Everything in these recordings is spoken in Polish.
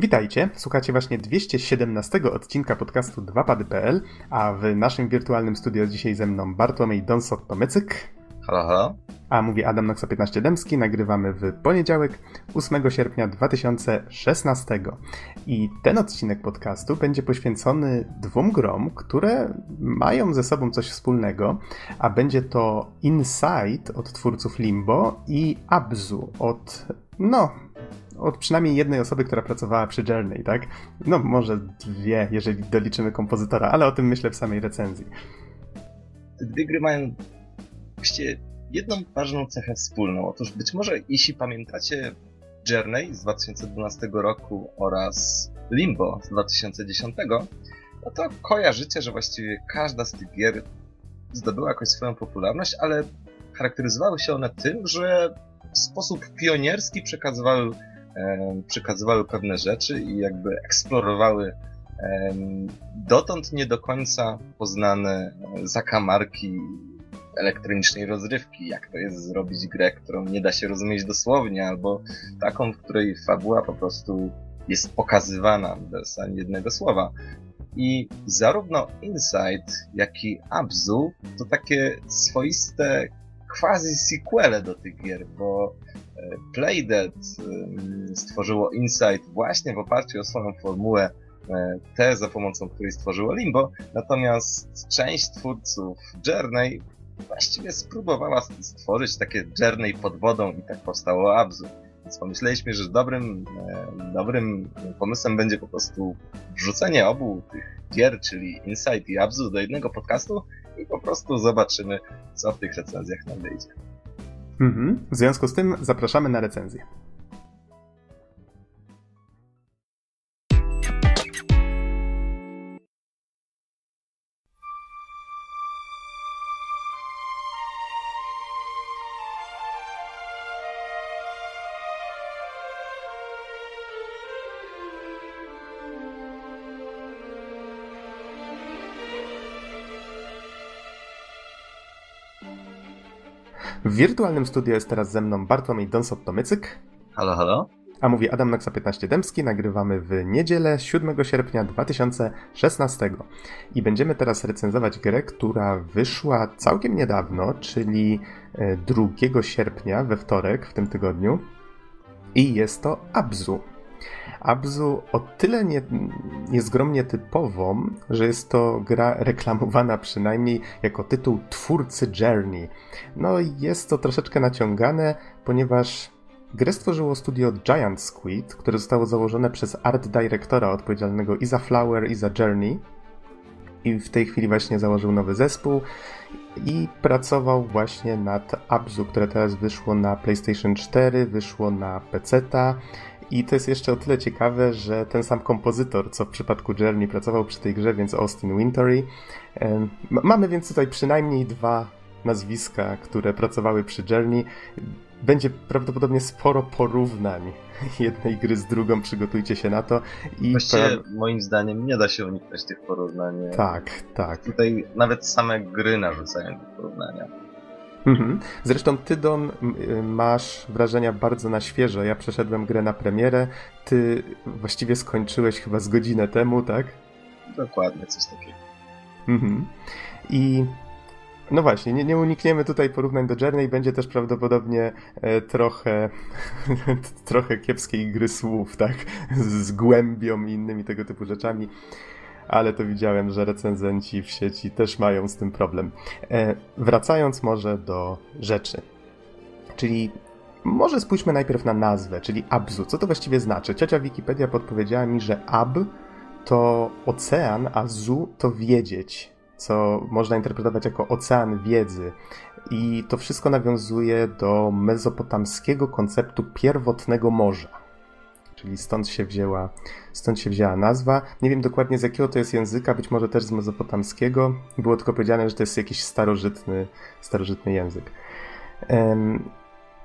Witajcie, słuchacie właśnie 217 odcinka podcastu 2pady.pl, a w naszym wirtualnym studio dzisiaj ze mną Bartłomiej Donsot-Tomycyk. Halo, halo. A mówi Adam Noxa 15 Dębski, nagrywamy w poniedziałek 8 sierpnia 2016. I ten odcinek podcastu będzie poświęcony dwóm grom, które mają ze sobą coś wspólnego, a będzie to Inside od twórców Limbo i Abzu od, no, od przynajmniej jednej osoby, która pracowała przy Journey, tak? No, może dwie, jeżeli doliczymy kompozytora, ale o tym myślę w samej recenzji. Dwie gry mają właściwie jedną ważną cechę wspólną. Otóż być może, jeśli pamiętacie Journey z 2012 roku oraz Limbo z 2010, no to kojarzycie, że właściwie każda z tych gier zdobyła jakoś swoją popularność, ale charakteryzowały się one tym, że w sposób pionierski przekazywały przekazywały pewne rzeczy i jakby eksplorowały dotąd nie do końca poznane zakamarki elektronicznej rozrywki, jak to jest zrobić grę, którą nie da się rozumieć dosłownie, albo taką, w której fabuła po prostu jest pokazywana bez ani jednego słowa. I zarówno Inside, jak i Abzu to takie swoiste quasi-sequele do tych gier, bo Playdead stworzyło Insight właśnie w oparciu o swoją formułę e, tę, za pomocą której stworzyło Limbo, natomiast część twórców Journey właściwie spróbowała stworzyć takie Journey pod wodą i tak powstało Abzu. Więc pomyśleliśmy, że dobrym, e, dobrym pomysłem będzie po prostu wrzucenie obu tych gier, czyli Insight i Abzu do jednego podcastu i po prostu zobaczymy, co w tych recenzjach nam wyjdzie. Mhm. W związku z tym zapraszamy na recenzję. Wirtualnym studiu jest teraz ze mną Bartłomiej Donsot-Tomycyk. Halo, halo. A mówi Adam Noxa 15 Dębski. Nagrywamy w niedzielę 7 sierpnia 2016. I będziemy teraz recenzować grę, która wyszła całkiem niedawno, czyli 2 e, sierpnia, we wtorek w tym tygodniu. I jest to Abzu. Abzu o tyle nie, niezgromnie typową, że jest to gra reklamowana przynajmniej jako tytuł twórcy Journey. No jest to troszeczkę naciągane, ponieważ grę stworzyło studio Giant Squid, które zostało założone przez art directora odpowiedzialnego i za Flower i za Journey. I w tej chwili właśnie założył nowy zespół i pracował właśnie nad Abzu, które teraz wyszło na PlayStation 4, wyszło na PC-ta i to jest jeszcze o tyle ciekawe, że ten sam kompozytor, co w przypadku Journey pracował przy tej grze, więc Austin Wintory. Mamy więc tutaj przynajmniej dwa nazwiska, które pracowały przy Journey. Będzie prawdopodobnie sporo porównań jednej gry z drugą, przygotujcie się na to. I Właściwie pra... moim zdaniem nie da się uniknąć tych porównań. Tak, tak. Tutaj nawet same gry narzucają te porównania. Mhm. Zresztą ty, Don, y, masz wrażenia bardzo na świeżo. Ja przeszedłem grę na premierę. Ty właściwie skończyłeś chyba z godzinę temu, tak? Dokładnie, coś takiego. Mhm. I no właśnie, nie, nie unikniemy tutaj porównań do Journey. Będzie też prawdopodobnie e, trochę, trochę kiepskiej gry słów, tak? Z, z głębią i innymi tego typu rzeczami ale to widziałem, że recenzenci w sieci też mają z tym problem. E, wracając może do rzeczy. Czyli może spójrzmy najpierw na nazwę, czyli Abzu. Co to właściwie znaczy? Ciocia Wikipedia podpowiedziała mi, że Ab to ocean, a Zu to wiedzieć, co można interpretować jako ocean wiedzy. I to wszystko nawiązuje do mezopotamskiego konceptu pierwotnego morza czyli stąd się wzięła, stąd się wzięła nazwa. Nie wiem dokładnie z jakiego to jest języka, być może też z mezopotamskiego. Było tylko powiedziane, że to jest jakiś starożytny, starożytny język.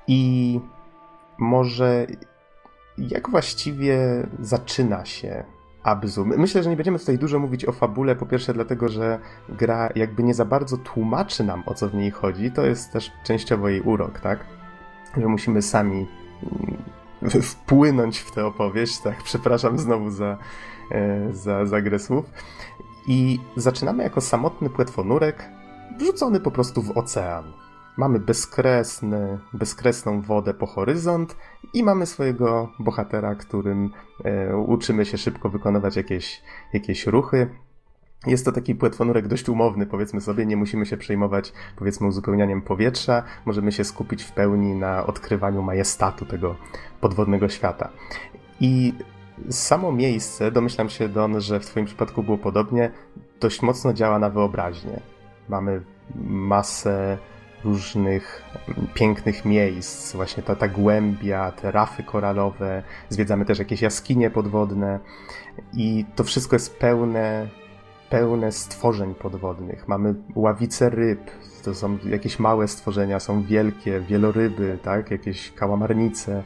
I może jak właściwie zaczyna się Abzu? Myślę, że nie będziemy tutaj dużo mówić o fabule, po pierwsze dlatego, że gra jakby nie za bardzo tłumaczy nam, o co w niej chodzi. To jest też częściowo jej urok, tak? Że musimy sami wpłynąć w tę opowieść, tak, przepraszam znowu za, e, za, za grę słów. I zaczynamy jako samotny płetwonurek, wrzucony po prostu w ocean. Mamy bezkresny, bezkresną wodę po horyzont i mamy swojego bohatera, którym e, uczymy się szybko wykonywać jakieś, jakieś ruchy. Jest to taki płetwonurek dość umowny, powiedzmy sobie, nie musimy się przejmować, powiedzmy, uzupełnianiem powietrza, możemy się skupić w pełni na odkrywaniu majestatu tego podwodnego świata. I samo miejsce, domyślam się, Don, że w Twoim przypadku było podobnie, dość mocno działa na wyobraźnię. Mamy masę różnych pięknych miejsc, właśnie ta, ta głębia, te rafy koralowe, zwiedzamy też jakieś jaskinie podwodne i to wszystko jest pełne, pełne stworzeń podwodnych. Mamy ławice ryb, to są jakieś małe stworzenia, są wielkie, wieloryby, tak, jakieś kałamarnice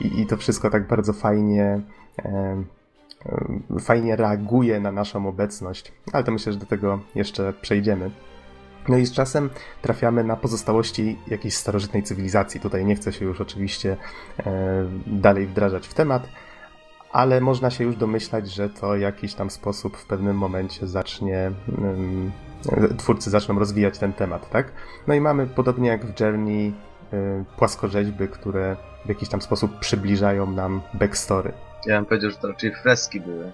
i, i to wszystko tak bardzo fajnie e, fajnie reaguje na naszą obecność, ale to myślę, że do tego jeszcze przejdziemy. No i z czasem trafiamy na pozostałości jakiejś starożytnej cywilizacji. Tutaj nie chcę się już oczywiście e, dalej wdrażać w temat, ale można się już domyślać, że to w jakiś tam sposób w pewnym momencie zacznie. twórcy zaczną rozwijać ten temat, tak? No i mamy podobnie jak w Journey e, płaskorzeźby, które w jakiś tam sposób przybliżają nam backstory. Ja bym powiedział, że to raczej freski były.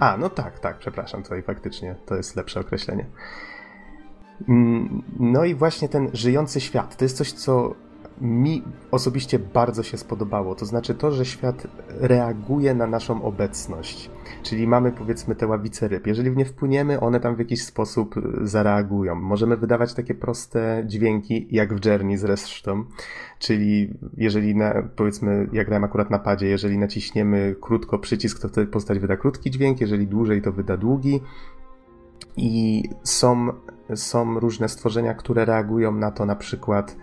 A, no tak, tak, przepraszam, tutaj faktycznie to jest lepsze określenie. Mm, no i właśnie ten żyjący świat to jest coś, co mi osobiście bardzo się spodobało. To znaczy to, że świat reaguje na naszą obecność. Czyli mamy powiedzmy te ławice ryb. Jeżeli w nie wpłyniemy, one tam w jakiś sposób zareagują. Możemy wydawać takie proste dźwięki, jak w Journey zresztą. Czyli jeżeli na, powiedzmy, ja grałem akurat na padzie, jeżeli naciśniemy krótko przycisk, to wtedy postać wyda krótki dźwięk, jeżeli dłużej, to wyda długi. I są, są różne stworzenia, które reagują na to, na przykład.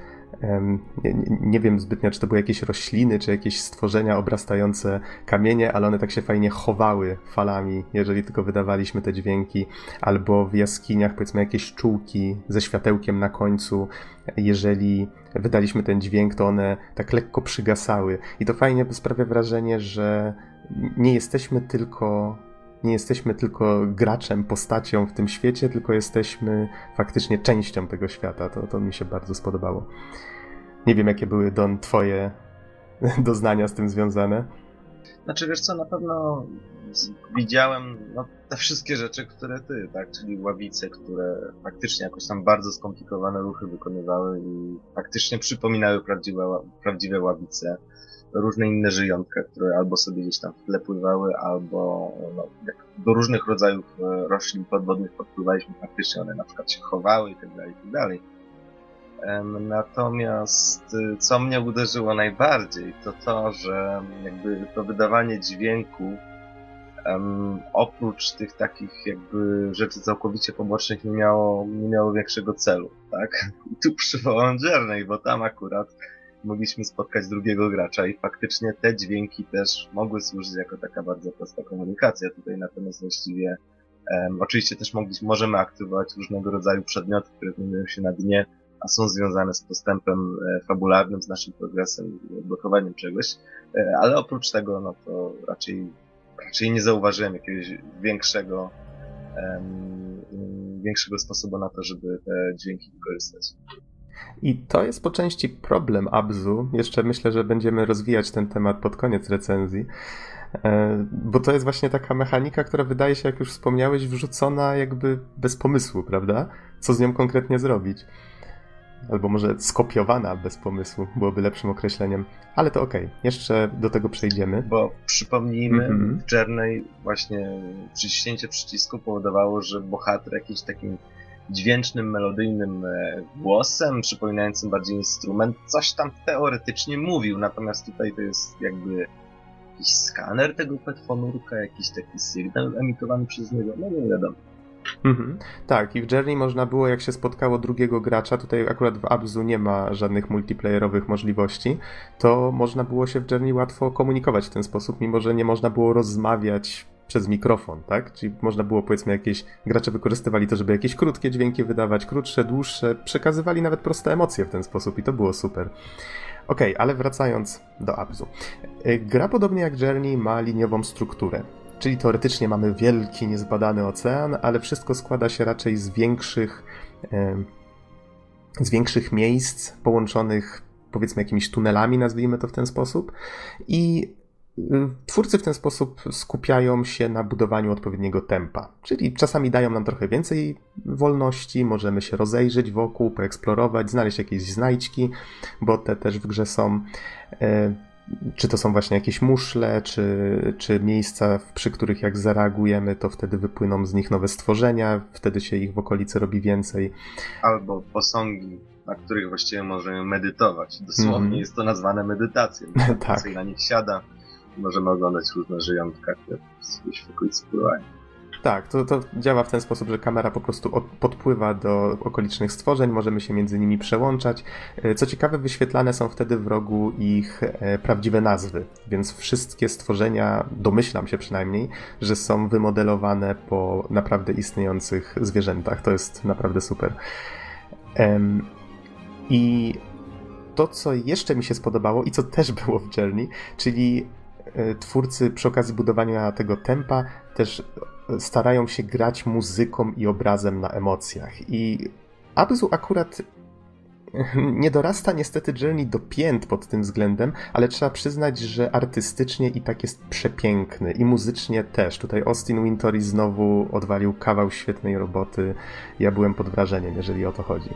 Nie, nie, wiem zbytnio, czy to były jakieś rośliny, czy jakieś stworzenia obrastające kamienie, ale one tak się fajnie chowały falami, jeżeli tylko wydawaliśmy te dźwięki, albo w jaskiniach, powiedzmy, jakieś czułki ze światełkiem na końcu. Jeżeli wydaliśmy ten dźwięk, to one tak lekko przygasały. I to fajnie sprawia wrażenie, że nie jesteśmy tylko nie jesteśmy tylko graczem, postacią w tym świecie, tylko jesteśmy faktycznie częścią tego świata. To, to mi się bardzo spodobało. Nie wiem, jakie były, Don, twoje doznania z tym związane. Znaczy, wiesz co, na pewno widziałem no, te wszystkie rzeczy, które ty, tak, czyli ławice, które faktycznie jakoś tam bardzo skomplikowane ruchy wykonywały i faktycznie przypominały prawdziwe, prawdziwe ławice różne inne żyjątka, które albo sobie gdzieś tam w tle pływały, albo no, do różnych rodzajów e, roślin podwodnych podpływaliśmy, faktycznie one na przykład się chowały i tak dalej, i tak dalej. Natomiast y, co mnie uderzyło najbardziej, to to, że jakby to wydawanie dźwięku um, oprócz tych takich jakby rzeczy całkowicie pobocznych nie miało, nie miało większego celu, tak? Tu przywołam Journey, bo tam akurat mogliśmy spotkać drugiego gracza i faktycznie te dźwięki też mogły służyć jako taka bardzo prosta komunikacja tutaj, natomiast właściwie um, oczywiście też mogliśmy, możemy aktywować różnego rodzaju przedmioty, które znajdują się na dnie, a są związane z postępem e, fabularnym, z naszym progresem, blokowaniem czegoś, e, ale oprócz tego, no to raczej, raczej nie zauważyłem jakiegoś większego um, większego sposobu na to, żeby te dźwięki wykorzystać. I to jest po części problem Abzu. Jeszcze myślę, że będziemy rozwijać ten temat pod koniec recenzji. E, bo to jest właśnie taka mechanika, która wydaje się, jak już wspomniałeś, wrzucona jakby bez pomysłu, prawda? Co z nią konkretnie zrobić? Albo może skopiowana bez pomysłu byłoby lepszym określeniem. Ale to okej, okay. jeszcze do tego przejdziemy. Bo przypomnijmy, mm -hmm. w Journey właśnie przyciśnięcie przycisku powodowało, że bohater jakiś takim dźwięcznym, melodyjnym e, głosem, przypominającym bardziej instrument, coś tam teoretycznie mówił, natomiast tutaj to jest jakby jakiś skaner tego petfonurka, jakiś taki sygnał emitowany przez niego, no nie wiadomo. Mhm. Tak, i w Journey można było, jak się spotkało drugiego gracza, tutaj akurat w Abzu nie ma żadnych multiplayerowych możliwości, to można było się w Journey łatwo komunikować w ten sposób, mimo że nie można było rozmawiać przez mikrofon, tak? Czyli można było, powiedzmy, jakieś gracze wykorzystywali to, żeby jakieś krótkie dźwięki wydawać, krótsze, dłuższe, przekazywali nawet proste emocje w ten sposób i to było super. Okej, okay, ale wracając do Abzu. Y, gra podobnie jak Journey ma liniową strukturę. Czyli teoretycznie mamy wielki, niezbadany ocean, ale wszystko składa się raczej z większych, z większych miejsc połączonych powiedzmy jakimiś tunelami, nazwijmy to w ten sposób. I twórcy w ten sposób skupiają się na budowaniu odpowiedniego tempa. Czyli czasami dają nam trochę więcej wolności, możemy się rozejrzeć wokół, poeksplorować, znaleźć jakieś znajdźki, bo te też w grze są. E, czy to są właśnie jakieś muszle, czy, czy miejsca, przy których jak zareagujemy, to wtedy wypłyną z nich nowe stworzenia, wtedy się ich w okolicy robi więcej. Albo posągi, na których właściwie możemy medytować. Dosłownie mm. jest to nazwane medytacją. tak. na nich siada, możemy oglądać różne żyjątka, które w okolicy pływają. Tak, to, to działa w ten sposób, że kamera po prostu od, podpływa do okolicznych stworzeń, możemy się między nimi przełączać. E, co ciekawe, wyświetlane są wtedy w rogu ich e, prawdziwe nazwy, więc wszystkie stworzenia, domyślam się przynajmniej, że są wymodelowane po naprawdę istniejących zwierzętach. To jest naprawdę super. I to, co jeszcze mi się spodobało i co też było w Journey, czyli twórcy przy okazji budowania tego tempa też starają się grać muzyką i obrazem na emocjach. I Abzu akurat nie dorasta niestety Journey do pięt pod tym względem, ale trzeba przyznać, że artystycznie i tak jest przepiękny i muzycznie też. Tutaj Austin Wintory znowu odwalił kawał świetnej roboty. Ja byłem pod wrażeniem, jeżeli o to chodzi.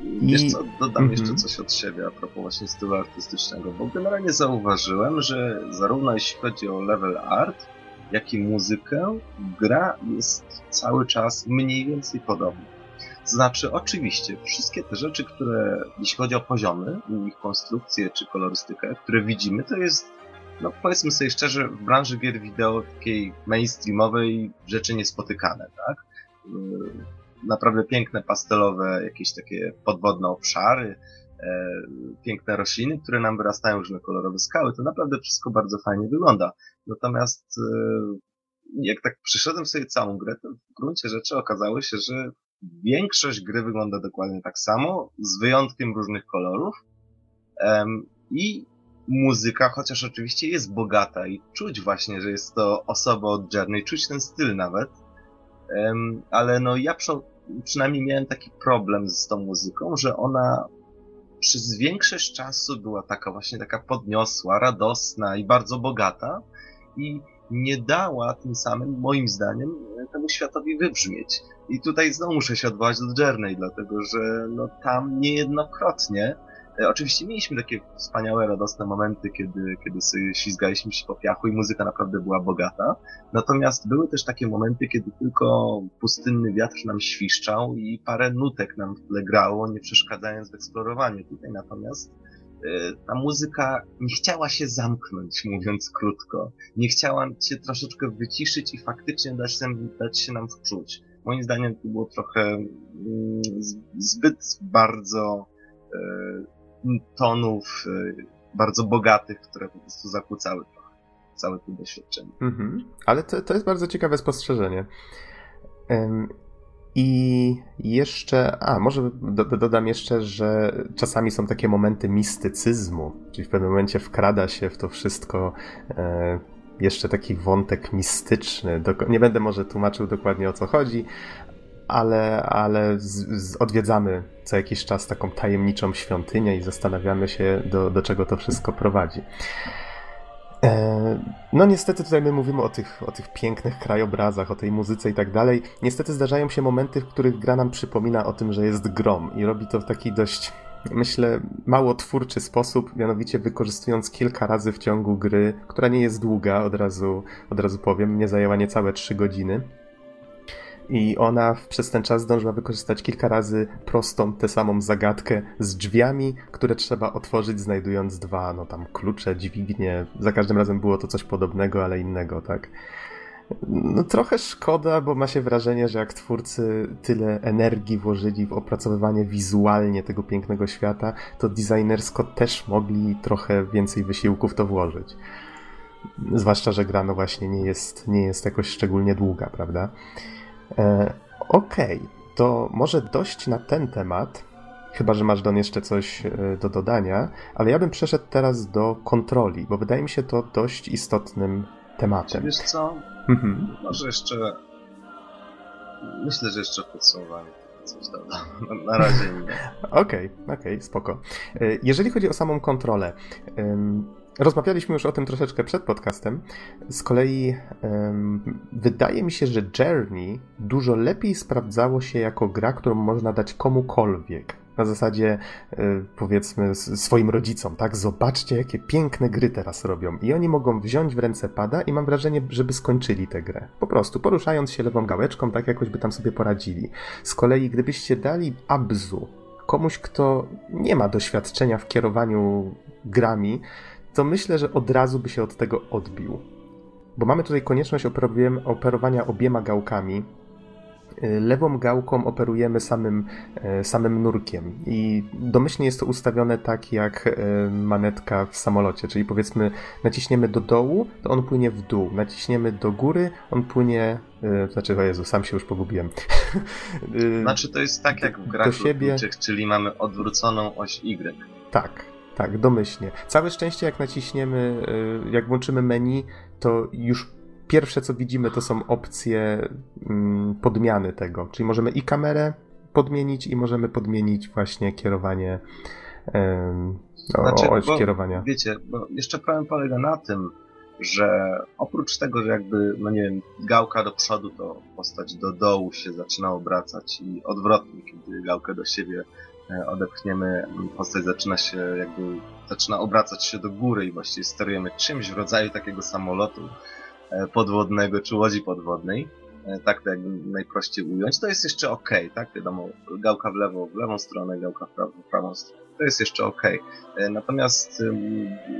Wiesz co, dodam mm -hmm. jeszcze coś od siebie a propos właśnie stylu artystycznego, bo generalnie zauważyłem, że zarówno jeśli chodzi o level art, jak i muzykę, gra jest cały czas mniej więcej podobna. Znaczy, oczywiście, wszystkie te rzeczy, które, jeśli chodzi o poziomy, ich konstrukcję czy kolorystykę, które widzimy, to jest, no powiedzmy sobie szczerze, w branży gier wideo takiej mainstreamowej rzeczy niespotykane, tak? Naprawdę piękne, pastelowe, jakieś takie podwodne obszary, e, piękne rośliny, które nam wyrastają, różne kolorowe skały, to naprawdę wszystko bardzo fajnie wygląda. Natomiast e, jak tak przeszedłem sobie całą grę, to w gruncie rzeczy okazało się, że większość gry wygląda dokładnie tak samo, z wyjątkiem różnych kolorów. I muzyka, chociaż oczywiście jest bogata i czuć właśnie, że jest to osoba od Journey, czuć ten styl nawet, ale no ja przynajmniej miałem taki problem z tą muzyką, że ona przez większość czasu była taka właśnie taka podniosła, radosna i bardzo bogata i nie dała tym samym, moim zdaniem, temu światowi wybrzmieć. I tutaj znowu muszę się odwołać do Journey, dlatego że no, tam niejednokrotnie oczywiście mieliśmy takie wspaniałe, radosne momenty, kiedy, kiedy ślizgaliśmy się po piachu i muzyka naprawdę była bogata. Natomiast były też takie momenty, kiedy tylko pustynny wiatr nam świszczał i parę nutek nam w tle grało, nie przeszkadzając w eksplorowaniu. Tutaj natomiast e, ta muzyka nie chciała się zamknąć, mówiąc krótko. Nie chciała się troszeczkę wyciszyć i faktycznie dać, dać się nam wczuć. Moim zdaniem to było trochę mm, zbyt bardzo e, tonów y, bardzo bogatych, które po prostu zakłócały całe to doświadczenie. Mhm. Ale to, to jest bardzo ciekawe spostrzeżenie. I jeszcze, a może do, dodam jeszcze, że czasami są takie momenty mistycyzmu, czyli w pewnym momencie wkrada się w to wszystko e, jeszcze taki wątek mistyczny. nie będę może tłumaczył dokładnie o co chodzi, ale, ale z, z odwiedzamy co jakiś czas taką tajemniczą świątynię i zastanawiamy się, do, do czego to wszystko prowadzi. E, no niestety tutaj my mówimy o tych, o tych pięknych krajobrazach, o tej muzyce i tak dalej. Niestety zdarzają się momenty, w których gra nam przypomina o tym, że jest grom i robi to w taki dość, myślę, mało twórczy sposób, mianowicie wykorzystując kilka razy w ciągu gry, która nie jest długa, od razu, od razu powiem, nie zajęła niecałe 3 godziny i ona przez ten czas zdążyła wykorzystać kilka razy prostą, tę samą zagadkę z drzwiami, które trzeba otworzyć, znajdując dwa, no tam klucze, dźwignie. Za każdym razem było to coś podobnego, ale innego, tak. No trochę szkoda, bo ma się wrażenie, że jak twórcy tyle energii włożyli w opracowywanie wizualnie tego pięknego świata, to designersko też mogli trochę więcej wysiłków to włożyć. Zwłaszcza, że gra no właśnie nie jest, nie jest jakoś szczególnie długa, prawda? E, Okej, okay. to może dość na ten temat. Chyba, że masz Don jeszcze coś e, do dodania, ale ja bym przeszedł teraz do kontroli, bo wydaje mi się to dość istotnym tematem. Wiesz co? Mhm. Może jeszcze. Myślę, że jeszcze w podsumowaniu coś dodam. Na razie nie. Okej, okej, okay, okay, spoko. E, jeżeli chodzi o samą kontrolę, Rozmawialiśmy już o tym troszeczkę przed podcastem. Z kolei um, wydaje mi się, że Journey dużo lepiej sprawdzało się jako gra, którą można dać komukolwiek. Na zasadzie, y, powiedzmy, swoim rodzicom, tak? Zobaczcie, jakie piękne gry teraz robią. I oni mogą wziąć w ręce pada i mam wrażenie, żeby skończyli tę grę. Po prostu, poruszając się lewą gałeczką, tak jakoś by tam sobie poradzili. Z kolei, gdybyście dali Abzu komuś, kto nie ma doświadczenia w kierowaniu grami, to myślę, że od razu by się od tego odbił. Bo mamy tutaj konieczność operowania obiema gałkami. Y, lewą gałką operujemy samym, e, samym nurkiem i domyślnie jest to ustawione tak jak e, manetka w samolocie, czyli powiedzmy naciśniemy do dołu, to on płynie w dół, naciśniemy do góry, on płynie, znaczy o Jezu, sam się już pogubiłem. Znaczy to jest tak jak w grach siebie... czyli mamy odwróconą oś Y. Tak, tak, domyślnie. Całe szczęście, jak naciśniemy, y, jak włączymy menu, to już pierwsze co widzimy to są opcje mm, podmiany tego. Czyli możemy i kamerę podmienić, i możemy podmienić właśnie kierowanie. No, znaczy, oś bo, kierowania. Wiecie, bo jeszcze problem polega na tym, że oprócz tego, że jakby, no nie wiem, gałka do przodu, to postać do dołu się zaczyna obracać i odwrotnie, kiedy gałkę do siebie odepchniemy, postać zaczyna się jakby, zaczyna obracać się do góry i właściwie sterujemy czymś w rodzaju takiego samolotu e, podwodnego czy łodzi podwodnej. E, tak to jakby najprościej ująć. To jest jeszcze ok, tak? Wiadomo, gałka w lewo, w lewą stronę, gałka w prawo, w prawą stronę. To jest jeszcze ok. Natomiast,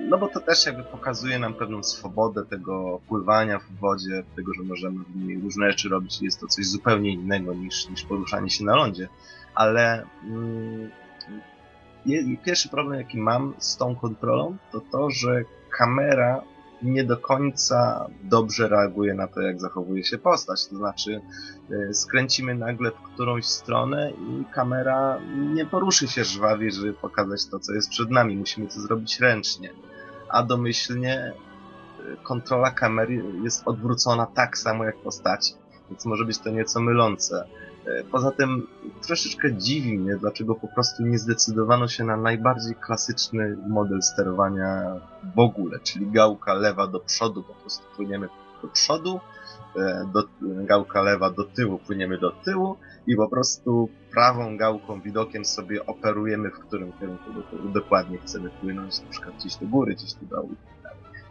no bo to też jakby pokazuje nam pewną swobodę tego pływania w wodzie, tego, że możemy w niej różne rzeczy robić. Jest to coś zupełnie innego niż, niż poruszanie się na lądzie ale mm, pierwszy problem, jaki mam z tą kontrolą, to to, że kamera nie do końca dobrze reaguje na to, jak zachowuje się postać. To znaczy, e, skręcimy nagle w którąś stronę i kamera nie poruszy się żwawie, żeby pokazać to, co jest przed nami. Musimy to zrobić ręcznie. A domyślnie e, kontrola kamery jest odwrócona tak samo jak postać, więc może być to nieco mylące. E, poza tym troszeczkę dziwi mnie, dlaczego po prostu nie zdecydowano się na najbardziej klasyczny model sterowania w ogóle, czyli gałka lewa do przodu, po prostu płyniemy do przodu, e, do, gałka lewa do tyłu, płyniemy do tyłu i po prostu prawą gałką, widokiem sobie operujemy, w którym kierunku dokładnie chcemy płynąć, na przykład gdzieś do góry, gdzieś do dołu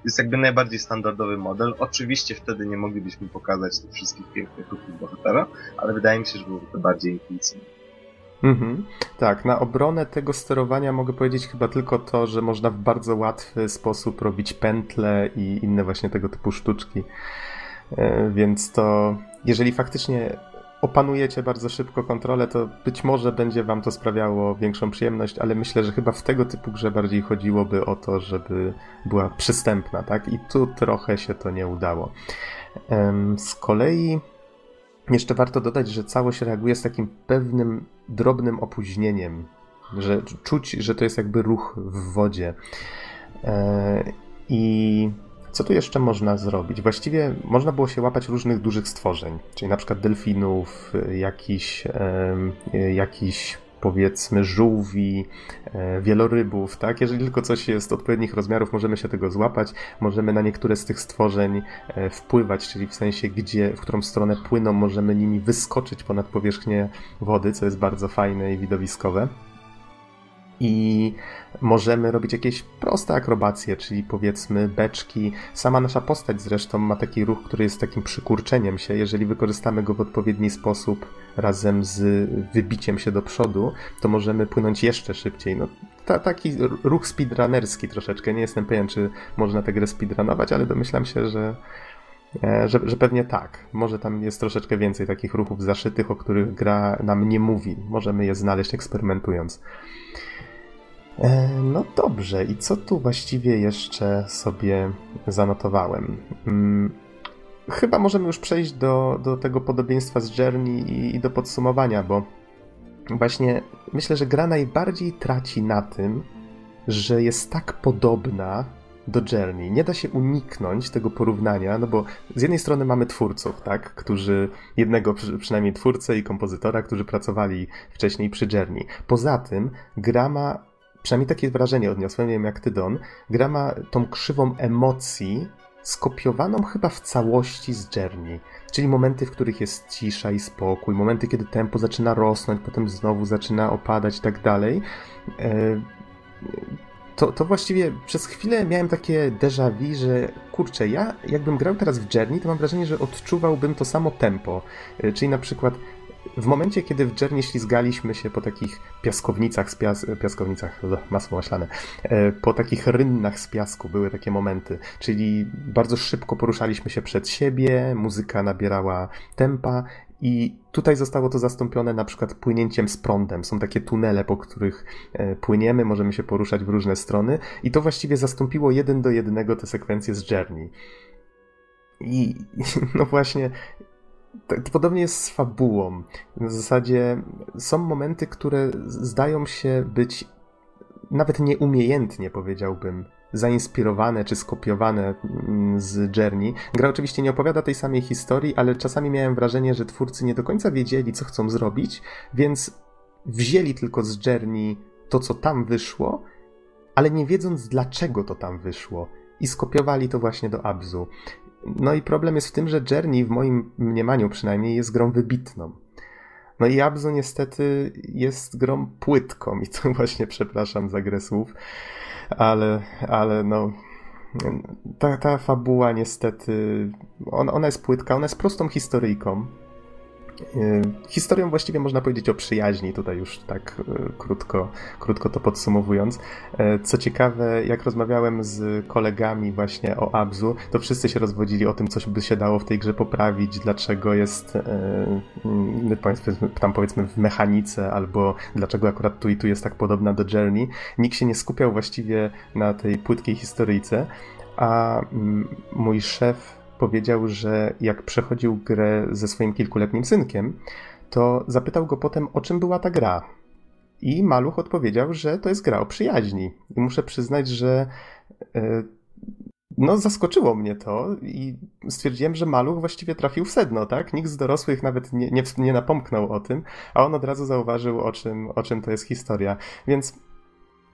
jest jakby najbardziej standardowy model. Oczywiście wtedy nie moglibyśmy pokazać tych wszystkich pięknych ruchów bohatera, ale wydaje mi się, że byłoby to bardziej intuicyjne. Mhm. Tak, na obronę tego sterowania mogę powiedzieć chyba tylko to, że można w bardzo łatwy sposób robić pętle i inne właśnie tego typu sztuczki. E, więc to, jeżeli faktycznie opanujecie bardzo szybko kontrolę, to być może będzie wam to sprawiało większą przyjemność, ale myślę, że chyba w tego typu grze bardziej chodziłoby o to, żeby była przystępna, tak? I tu trochę się to nie udało. Z kolei jeszcze warto dodać, że całość reaguje z takim pewnym drobnym opóźnieniem, że czuć, że to jest jakby ruch w wodzie. E, I co tu jeszcze można zrobić? Właściwie można było się łapać różnych dużych stworzeń, czyli na przykład delfinów, jakiś, jakiś powiedzmy żółwi, e, wielorybów, tak? Jeżeli tylko coś jest odpowiednich rozmiarów, możemy się tego złapać, możemy na niektóre z tych stworzeń e, wpływać, czyli w sensie gdzie, w którą stronę płyną, możemy nimi wyskoczyć ponad powierzchnię wody, co jest bardzo fajne i widowiskowe i możemy robić jakieś proste akrobacje, czyli powiedzmy beczki. Sama nasza postać zresztą ma taki ruch, który jest takim przykurczeniem się. Jeżeli wykorzystamy go w odpowiedni sposób razem z wybiciem się do przodu, to możemy płynąć jeszcze szybciej. No, ta, taki ruch speedrunnerski troszeczkę. Nie jestem pewien, czy można tę grę speedrunować, ale domyślam się, że e, że, że, pewnie tak. Może tam jest troszeczkę więcej takich ruchów zaszytych, o których gra nam nie mówi. Możemy je znaleźć eksperymentując. E, no dobrze, i co tu właściwie jeszcze sobie zanotowałem? Hmm, chyba możemy już przejść do, do tego podobieństwa z Journey i, i do podsumowania, bo właśnie myślę, że gra najbardziej traci na tym, że jest tak podobna do Journey. Nie da się uniknąć tego porównania, no bo z jednej strony mamy twórców, tak, którzy, jednego przynajmniej twórcę i kompozytora, którzy pracowali wcześniej przy Journey. Poza tym gra ma, przynajmniej takie wrażenie odniosłem, nie wiem jak ty Don, gra ma tą krzywą emocji skopiowaną chyba w całości z Journey. Czyli momenty, w których jest cisza i spokój, momenty, kiedy tempo zaczyna rosnąć, potem znowu zaczyna opadać i tak dalej. E, to, to właściwie przez chwilę miałem takie déjà vu, że kurczę, ja jakbym grał teraz w Journey, to mam wrażenie, że odczuwałbym to samo tempo. E, czyli na przykład w momencie, kiedy w Journey ślizgaliśmy się po takich piaskownicach z pias piaskownicach, masło maślane, e, po takich rynnach z piasku były takie momenty, czyli bardzo szybko poruszaliśmy się przed siebie, muzyka nabierała tempa i tutaj zostało to zastąpione na przykład płynięciem z prądem. Są takie tunele, po których e, płyniemy, możemy się poruszać w różne strony i to właściwie zastąpiło jeden do jednego te sekwencje z Journey. I no właśnie, to podobnie jest z fabułą. W zasadzie są momenty, które zdają się być nawet nieumiejętnie, powiedziałbym, zainspirowane czy skopiowane mm, z Journey. Gra oczywiście nie opowiada tej samej historii, ale czasami miałem wrażenie, że twórcy nie do końca wiedzieli, co chcą zrobić, więc wzięli tylko z Journey to, co tam wyszło, ale nie wiedząc, dlaczego to tam wyszło. I skopiowali to właśnie do Abzu. No i problem jest w tym, że Journey, w moim mniemaniu przynajmniej, jest grą wybitną. No i Abzu niestety jest grą płytką i to właśnie przepraszam za grę słów, ale, ale no ta, ta fabuła niestety, ona, ona jest płytka, ona jest prostą historyjką, historią właściwie można powiedzieć o przyjaźni, tutaj już tak e, krótko, krótko to podsumowując. E, co ciekawe, jak rozmawiałem z kolegami właśnie o Abzu, to wszyscy się rozwodzili o tym, coś by się dało w tej grze poprawić, dlaczego jest tam powiedzmy w mechanice, albo dlaczego akurat tu i tu jest tak podobna do Journey. Nikt się nie skupiał właściwie na tej płytkiej historyjce, a mój szef powiedział, że jak przechodził grę ze swoim kilkuletnim synkiem, to zapytał go potem, o czym była ta gra. I maluch odpowiedział, że to jest gra o przyjaźni. I muszę przyznać, że e, no, zaskoczyło mnie to i stwierdziłem, że maluch właściwie trafił w sedno, tak? Nikt z dorosłych nawet nie, nie, nie napomknął o tym, a on od razu zauważył, o czym, o czym to jest historia. Więc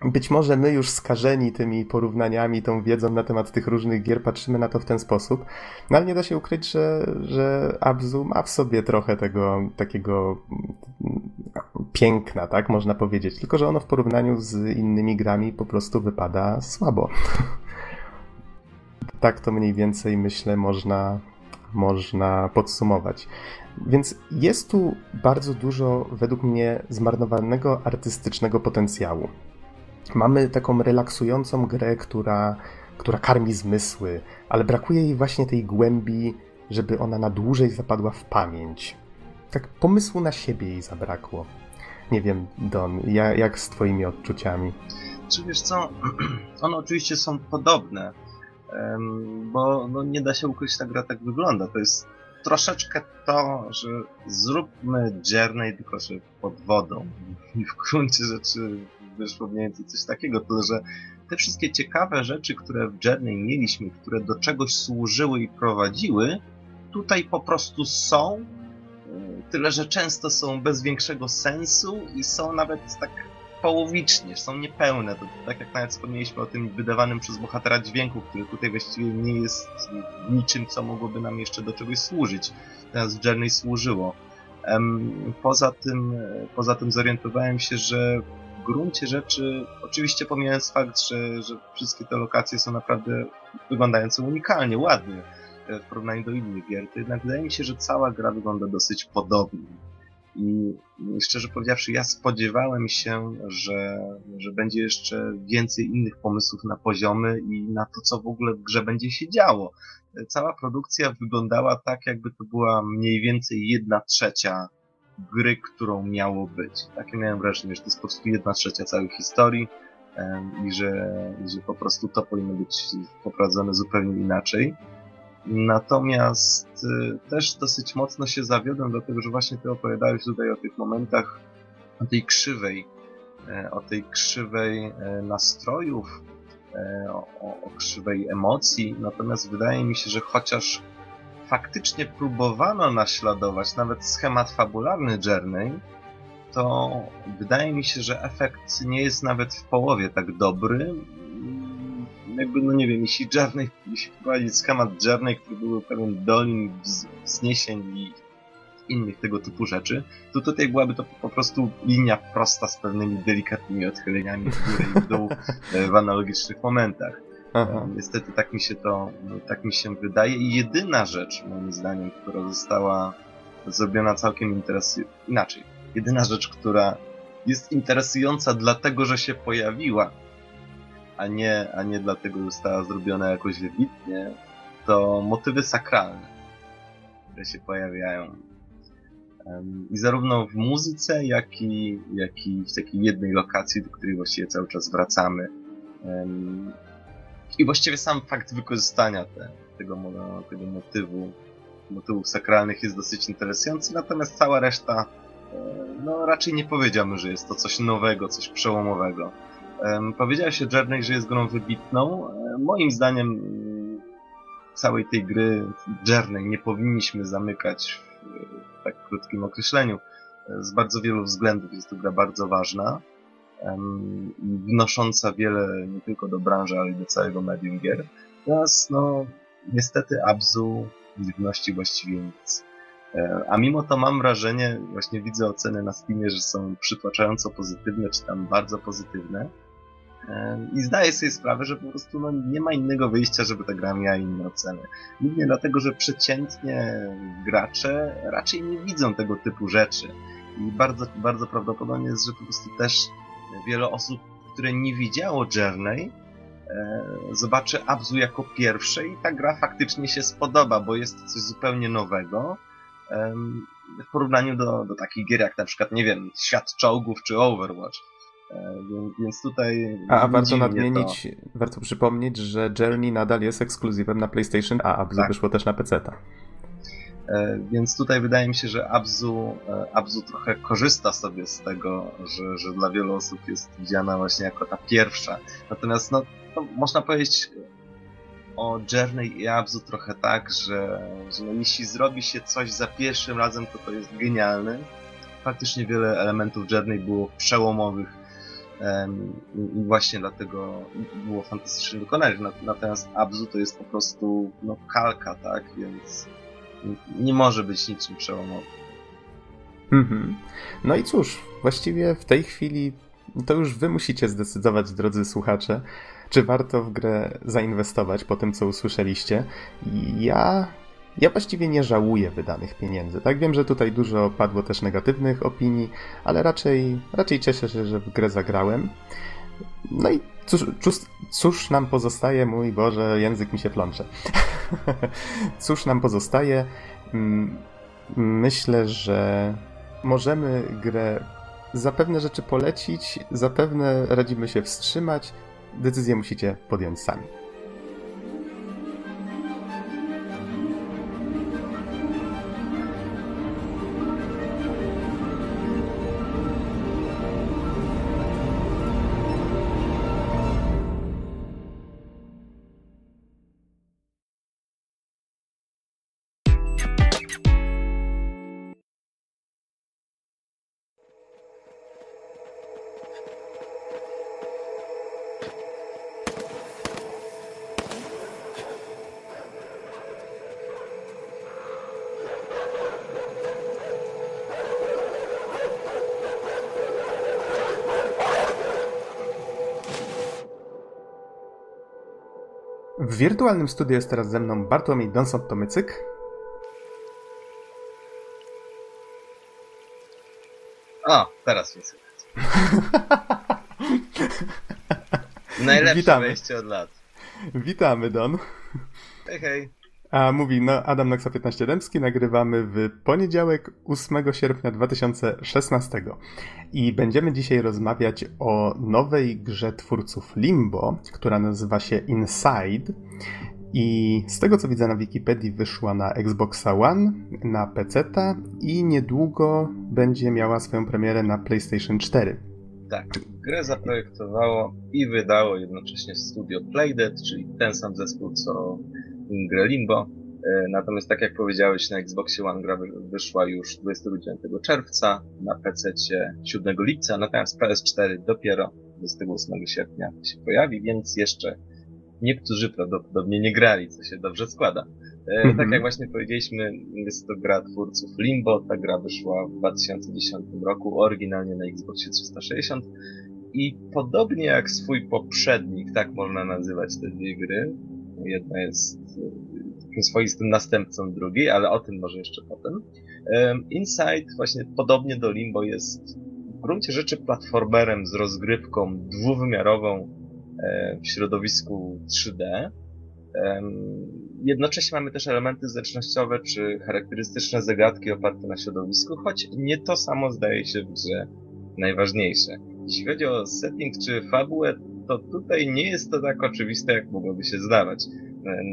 być może my już skażeni tymi porównaniami, tą wiedzą na temat tych różnych gier patrzymy na to w ten sposób, no ale nie da się ukryć, że, że Abzu ma w sobie trochę tego takiego piękna, tak można powiedzieć, tylko że ono w porównaniu z innymi grami po prostu wypada słabo. tak to mniej więcej myślę można, można podsumować. Więc jest tu bardzo dużo, według mnie, zmarnowanego artystycznego potencjału. Mamy taką relaksującą grę, która, która karmi zmysły, ale brakuje jej właśnie tej głębi, żeby ona na dłużej zapadła w pamięć. Tak pomysłu na siebie jej zabrakło. Nie wiem, Don, ja, jak z twoimi odczuciami? Czy wiesz co, one oczywiście są podobne, bo no, nie da się ukryć, ta gra tak wygląda. To jest troszeczkę to, że zróbmy Journey tylko, że pod wodą. I w gruncie rzeczy wyszło mniej więcej coś takiego, tyle że te wszystkie ciekawe rzeczy, które w Journey mieliśmy, które do czegoś służyły i prowadziły, tutaj po prostu są, e, tyle że często są bez większego sensu i są nawet tak połowicznie, są niepełne. To, tak jak nawet wspomnieliśmy o tym wydawanym przez bohatera dźwięku, który tutaj właściwie nie jest niczym, co mogłoby nam jeszcze do czegoś służyć. Teraz w Journey służyło. Poza tym, poza tym zorientowałem się, że w gruncie rzeczy, oczywiście pomijając fakt, że, że wszystkie te lokacje są naprawdę wyglądające unikalnie, ładnie e, w porównaniu do innych gier, to jednak wydaje mi się, że cała gra wygląda dosyć podobnie. I szczerze powiedziawszy, ja spodziewałem się, że, że będzie jeszcze więcej innych pomysłów na poziomy i na to, co w ogóle w grze będzie się działo. E, cała produkcja wyglądała tak, jakby to była mniej więcej jedna trzecia gry, którą miało być. Takie miałem wrażenie, że to jest po prostu jedna trzecia całej historii i że, że po prostu to powinno być poprowadzone zupełnie inaczej. Natomiast y, też dosyć mocno się zawiodłem, dlatego że właśnie ty opowiadałeś tutaj o tych momentach, o tej krzywej, o tej krzywej nastrojów, o, o krzywej emocji. Natomiast wydaje mi się, że chociaż faktycznie próbowano naśladować nawet schemat fabularny Journey, to wydaje mi się, że efekt nie jest nawet w połowie tak dobry. Jakby, no nie wiem, jeśli Journey, jeśli wprowadzić schemat Journey, który był pewien dolin wzniesień i innych tego typu rzeczy, to tutaj byłaby to po prostu linia prosta z pewnymi delikatnymi odchyleniami w górę i w dół e, w analogicznych momentach. Aha. Niestety tak mi się to, tak mi się wydaje i jedyna rzecz, moim zdaniem, która została zrobiona całkiem interesująca, inaczej, jedyna rzecz, która jest interesująca dlatego, że się pojawiła, a nie, a nie dlatego, że została zrobiona jakoś wybitnie, to motywy sakralne, które się pojawiają. I zarówno w muzyce, jak i, jak i w takiej jednej lokacji, do której właściwie cały czas wracamy. I właściwie sam fakt wykorzystania te, tego, tego motywu, motywów sakralnych jest dosyć interesujący, natomiast cała reszta, e, no raczej nie powiedziałbym, że jest to coś nowego, coś przełomowego. Powiedziałeś o Journey, że jest grą wybitną. E, moim zdaniem mm, całej tej gry Journey nie powinniśmy zamykać w tak krótkim określeniu. E, z bardzo wielu względów jest to gra bardzo ważna wnosząca wiele nie tylko do branży, ale i do całego medium gier. Teraz, no, niestety Abzu nie wnosi właściwie nic. A mimo to mam wrażenie, właśnie widzę oceny na Steamie, że są przytłaczająco pozytywne, czy tam bardzo pozytywne. I zdaję sobie sprawę, że po prostu no, nie ma innego wyjścia, żeby ta gra miała inne oceny. Głównie dlatego, że przeciętnie gracze raczej nie widzą tego typu rzeczy. I bardzo, bardzo prawdopodobnie jest, że po prostu też wiele osób, które nie widziało Journey, e, zobaczy Abzu jako pierwsze i ta gra faktycznie się spodoba, bo jest coś zupełnie nowego w porównaniu do, do takich gier jak na przykład, nie wiem, Świat Czołgów czy Overwatch. E, więc tutaj. A, warto nadmienić, to... warto przypomnieć, że Journey nadal jest ekskluzywem na PlayStation, a Abzu tak. wyszło też na PC. E, więc tutaj wydaje mi się, że Abzu, e, Abzu trochę korzysta sobie z tego, że, że dla wielu osób jest widziana właśnie jako ta pierwsza. Natomiast no, no można powiedzieć o Journey i Abzu trochę tak, że, że no, jeśli zrobi się coś za pierwszym razem, to to jest genialne. Faktycznie wiele elementów Journey było przełomowych i właśnie dlatego było fantastycznie wykonane. Natomiast Abzu to jest po prostu no, kalka, tak? Więc nie może być niczym przełomowym. Mhm. No i cóż, właściwie w tej chwili to już wy musicie zdecydować, drodzy słuchacze, czy warto w grę zainwestować po tym, co usłyszeliście. Ja, ja właściwie nie żałuję wydanych pieniędzy. Tak wiem, że tutaj dużo padło też negatywnych opinii, ale raczej, raczej cieszę się, że w grę zagrałem. No i cóż, cóż, cóż nam pozostaje, mój Boże, język mi się plącze. cóż nam pozostaje? Mm, myślę, że możemy grę zapewne rzeczy polecić, zapewne radzimy się wstrzymać. Decyzję musicie podjąć sami. Wirtualnym studiu jest teraz ze mną Bartłomiej Donsot-Tomycyk. O, teraz mnie słychać. Najlepsze Witamy. wejście od lat. Witamy, Don. Hej, hej. A mówi, no Adam Noxa 15 Dębski, nagrywamy w poniedziałek 8 sierpnia 2016 i będziemy dzisiaj rozmawiać o nowej grze twórców Limbo, która nazywa się Inside I z tego co widzę na Wikipedii wyszła na Xboxa One, na PC i niedługo będzie miała swoją premierę na PlayStation 4. Tak, grę zaprojektowało i wydało jednocześnie studio Playdead, czyli ten sam zespół co grę Limbo. E, natomiast tak jak powiedziałeś, na Xboxie One gra wyszła już 29 czerwca, na PC 7 lipca, natomiast PS4 dopiero 28 sierpnia się pojawi, więc jeszcze niektórzy prawdopodobnie nie grali, co się dobrze składa. Mm -hmm. Tak jak właśnie powiedzieliśmy, jest to gra twórców Limbo. Ta gra wyszła w 2010 roku, oryginalnie na Xboxie 360. I podobnie jak swój poprzednik, tak można nazywać te dwie gry, jedna jest e, swoistym następcą drugiej, ale o tym może jeszcze potem. Inside właśnie podobnie do Limbo jest w gruncie rzeczy platformerem z rozgrywką dwuwymiarową e, w środowisku 3D. Jednocześnie mamy też elementy zręcznościowe czy charakterystyczne zagadki oparte na środowisku, choć nie to samo zdaje się w grze najważniejsze. Jeśli chodzi o setting czy fabułę, to tutaj nie jest to tak oczywiste, jak mogłoby się zdawać.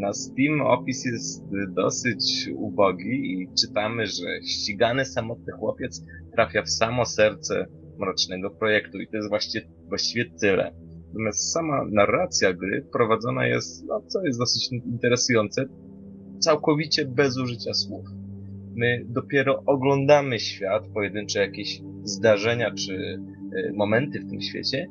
Na Steam opis jest dosyć ubogi i czytamy, że ścigany samotny chłopiec trafia w samo serce mrocznego projektu i to jest właściwie, właściwie tyle. Natomiast sama narracja gry prowadzona jest, no co jest dosyć interesujące, całkowicie bez użycia słów. My dopiero oglądamy świat, pojedyncze jakieś zdarzenia czy y, momenty w tym świecie,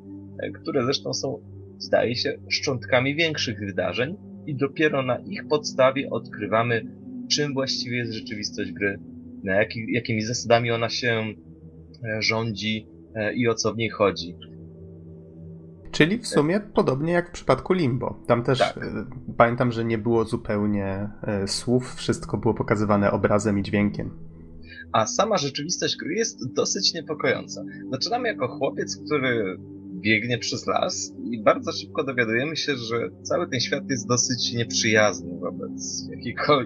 które zresztą są, zdaje się, szczątkami większych wydarzeń i dopiero na ich podstawie odkrywamy, czym właściwie jest rzeczywistość gry, jakimi zasadami ona się e, rządzi e, i o co w niej chodzi. Czyli w sumie podobnie jak w przypadku Limbo. Tam też tak. E, pamiętam, że nie było zupełnie słów, wszystko było pokazywane obrazem i dźwiękiem. A sama rzeczywistość gry jest dosyć niepokojąca. Zaczynamy jako chłopiec, który biegnie przez las i bardzo szybko dowiadujemy się, że cały ten świat jest dosyć nieprzyjazny wobec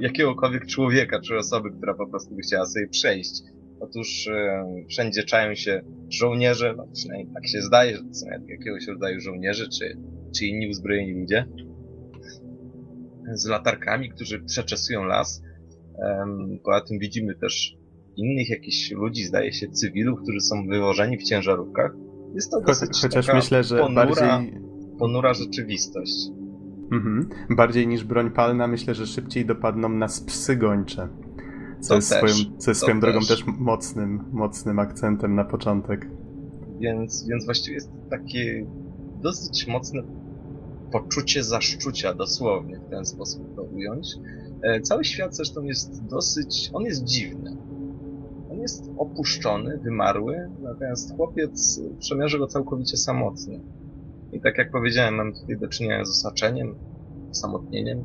jakiegokolwiek człowieka czy osoby, która po prostu by chciała sobie przejść Otóż e, wszędzie czają się żołnierze, no przynajmniej tak się zdaje, że to są jakiegoś rodzaju żołnierze, czy, czy inni uzbrojeni ludzie z latarkami, którzy przeczesują las. Poza tym widzimy też innych jakichś ludzi, zdaje się, cywilów, którzy są wywożeni w ciężarówkach. Jest to dosyć Cho Chociaż myślę, że ponura, bardziej... ponura rzeczywistość. Mhm. Bardziej niż broń palna, myślę, że szybciej dopadną nas psy gończe. Co jest, też, swoją, co jest swoją drogą też. też mocnym, mocnym akcentem na początek. Więc, więc właściwie jest takie dosyć mocne poczucie zaszczucia, dosłownie w ten sposób to ująć. E, cały świat zresztą jest dosyć, on jest dziwny. Jest opuszczony, wymarły, natomiast chłopiec przemierza go całkowicie samotnie. I tak jak powiedziałem, mam tutaj do czynienia z osaczeniem, osamotnieniem,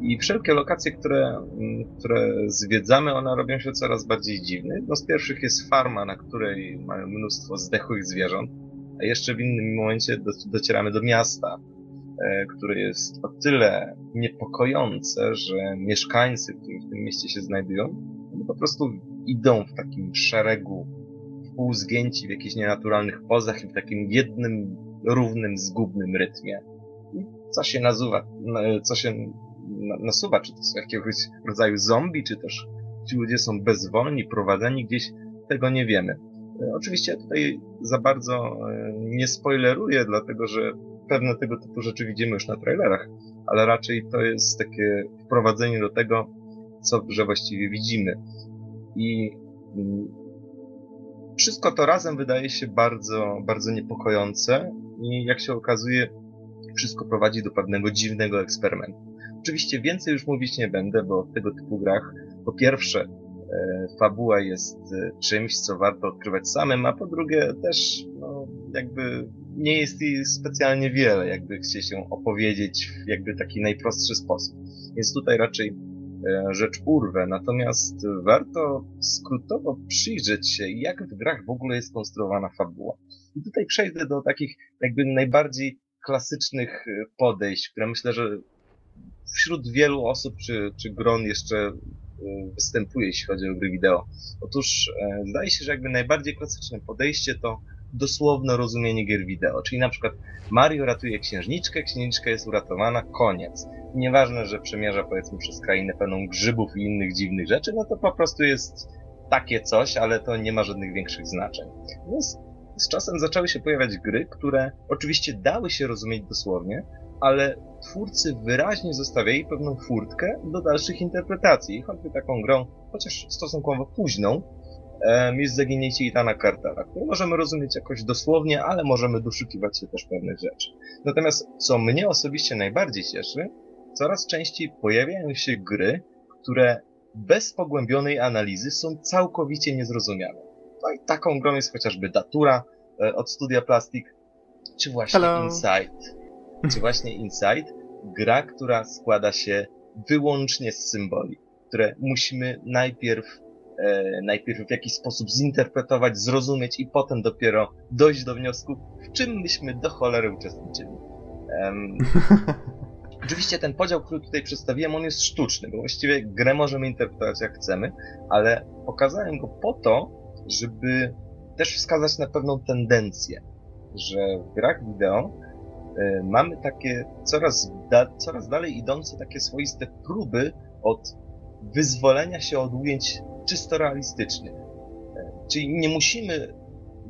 i wszelkie lokacje, które, mm, które zwiedzamy, one robią się coraz bardziej dziwne. No z pierwszych jest farma, na której mają mnóstwo zdechłych zwierząt, a jeszcze w innym momencie docieramy do miasta, e, które jest o tyle niepokojące, że mieszkańcy, którzy w tym mieście się znajdują, po prostu idą w takim szeregu, półzgięci w jakichś nienaturalnych pozach i w takim jednym, równym, zgubnym rytmie. I co się nazywa, co się nasuwa, czy to są jakiegoś rodzaju zombie, czy też ci ludzie są bezwolni, prowadzeni gdzieś, tego nie wiemy. E, oczywiście tutaj za bardzo e, nie spoileruję, dlatego że pewne tego typu rzeczy widzimy już na trailerach, ale raczej to jest takie wprowadzenie do tego, co grze właściwie widzimy. I wszystko to razem wydaje się bardzo, bardzo niepokojące i jak się okazuje, wszystko prowadzi do pewnego dziwnego eksperymentu. Oczywiście więcej już mówić nie będę, bo w tego typu grach po pierwsze e, fabuła jest e, czymś, co warto odkrywać samym, a po drugie też no, jakby nie jest jej specjalnie wiele, jakby chcie się opowiedzieć w jakby taki najprostszy sposób. Więc tutaj raczej rzecz urwę, natomiast warto skrótowo przyjrzeć się, jak w grach w ogóle jest konstruowana fabuła. I tutaj przejdę do takich jakby najbardziej klasycznych podejść, które myślę, że wśród wielu osób czy, czy gron jeszcze e, występuje, jeśli chodzi o gry wideo. Otóż e, zdaje się, że jakby najbardziej klasyczne podejście to dosłowne rozumienie gier wideo, czyli na przykład Mario ratuje księżniczkę, księżniczka jest uratowana, koniec. Nieważne, że przemierza powiedzmy przez krainę pełną grzybów i innych dziwnych rzeczy, no to po prostu jest takie coś, ale to nie ma żadnych większych znaczeń. Więc z czasem zaczęły się pojawiać gry, które oczywiście dały się rozumieć dosłownie, ale twórcy wyraźnie zostawiali pewną furtkę do dalszych interpretacji. Choćby taką grą, chociaż stosunkowo późną, jest zaginięcie Itana Cartera, które możemy rozumieć jakoś dosłownie, ale możemy doszukiwać się też pewnych rzeczy. Natomiast co mnie osobiście najbardziej cieszy, coraz częściej pojawiają się gry, które bez pogłębionej analizy są całkowicie niezrozumiane. No i taką grą jest chociażby Datura e, od Studia Plastic, czy właśnie Hello. Inside. Czy właśnie Inside, gra, która składa się wyłącznie z symboli, które musimy najpierw e, najpierw w jakiś sposób zinterpretować, zrozumieć i potem dopiero dojść do wniosku, w czym myśmy do cholery uczestniczyli. Um, Oczywiście ten podział, który tutaj przedstawiłem, on jest sztuczny, bo właściwie grę możemy interpretować jak chcemy, ale pokazałem go po to, żeby też wskazać na pewną tendencję, że w grach wideo y, mamy takie coraz, da, coraz dalej idące takie swoiste próby od wyzwolenia się od ujęć czysto realistycznych. Y, czyli nie musimy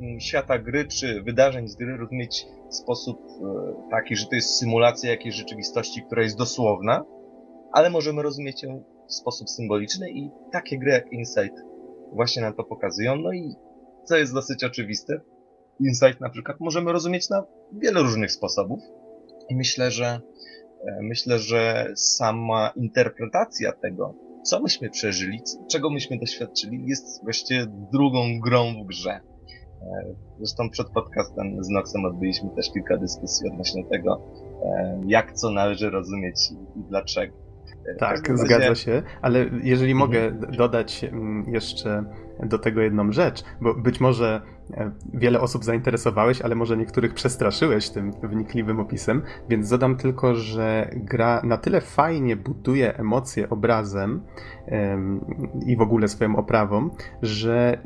mm, świata gry czy wydarzeń z gry rozumieć w sposób e, taki, że to jest symulacja jakiejś rzeczywistości, która jest dosłowna, ale możemy rozumieć ją w sposób symboliczny i takie gry jak Insight właśnie nam to pokazują. No i co jest dosyć oczywiste, Insight na przykład możemy rozumieć na wiele różnych sposobów i myślę, że e, myślę, że sama interpretacja tego, co myśmy przeżyli, czego myśmy doświadczyli, jest właściwie drugą grą w grze. E, zresztą przed podcastem z Noxem odbyliśmy też kilka dyskusji odnośnie tego, e, jak co należy rozumieć i dlaczego. E, tak, zgadza się, ale jeżeli mhm. mogę dodać mm, jeszcze do tego jedną rzecz, bo być może wiele osób zainteresowałeś, ale może niektórych przestraszyłeś tym wnikliwym opisem, więc dodam tylko, że gra na tyle fajnie buduje emocje obrazem i w ogóle swoją oprawą, że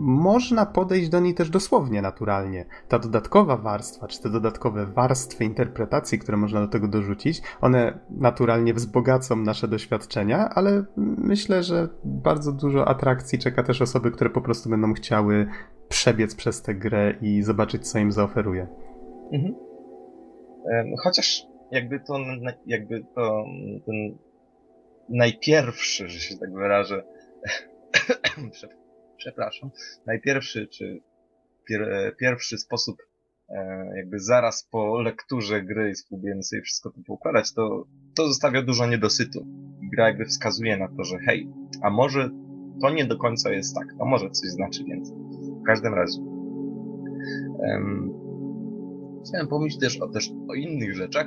można podejść do niej też dosłownie, naturalnie. Ta dodatkowa warstwa, czy te dodatkowe warstwy interpretacji, które można do tego dorzucić, one naturalnie wzbogacą nasze doświadczenia, ale myślę, że bardzo dużo atrakcji czeka też osoby, które po prostu będą chciały przebiec przez tę grę i zobaczyć, co im zaoferuje. Mhm. Chociaż jakby to, jakby to ten najpierwszy, że się tak wyrażę, przepraszam, najpierwszy, czy pier, pierwszy sposób, e, jakby zaraz po lekturze gry i spróbujemy sobie wszystko to poukładać, to, to zostawia dużo niedosytu. Gra jakby wskazuje na to, że hej, a może to nie do końca jest tak, to może coś znaczy więcej. W każdym razie. Chciałem pomyśleć też o, też o innych rzeczach,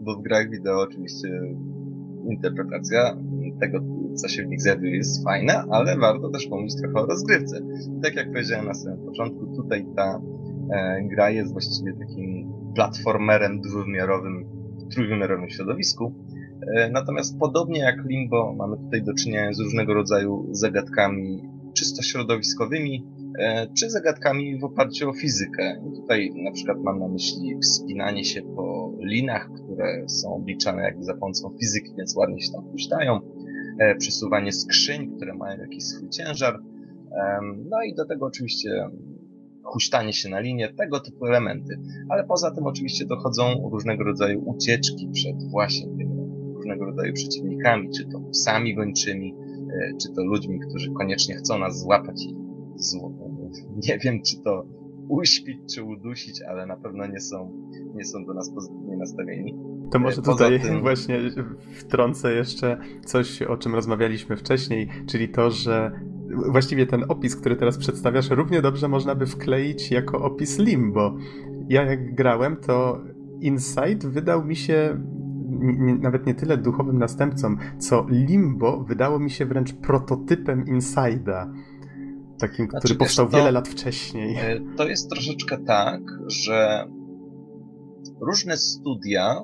bo w grach wideo oczywiście interpretacja tego, co się w nich znajduje, jest fajne, ale warto też pomyśleć trochę o rozgrywce. Tak jak powiedziałem na samym początku, tutaj ta e, gra jest właściwie takim platformerem dwuwymiarowym, trójwymiarowym środowisku. E, natomiast podobnie jak Limbo, mamy tutaj do czynienia z różnego rodzaju zagadkami czysto środowiskowymi, e, czy zagadkami w oparciu o fizykę. I tutaj na przykład mam na myśli wspinanie się po linach, które są obliczane jakby za pomocą fizyki, więc ładnie się tam puszczają przesuwanie skrzyń, które mają jakiś swój ciężar. No i do tego oczywiście huśtanie się na linię, tego typu elementy. Ale poza tym oczywiście dochodzą różnego rodzaju ucieczki przed właśnie różnego rodzaju przeciwnikami, czy to psami gończymi, e, czy to ludźmi, którzy koniecznie chcą nas złapać i nie wiem, czy to uśpić, czy udusić, ale na pewno nie są, nie są do nas pozytywnie nastawieni. To może tutaj tym... właśnie wtrącę jeszcze coś, o czym rozmawialiśmy wcześniej, czyli to, że właściwie ten opis, który teraz przedstawiasz, równie dobrze można by wkleić jako opis Limbo. Ja jak grałem, to Insight wydał mi się nawet nie tyle duchowym następcą, co Limbo wydało mi się wręcz prototypem Inside'a. Takim, znaczy, który powstał to, wiele lat wcześniej. E, to jest troszeczkę tak, że różne studia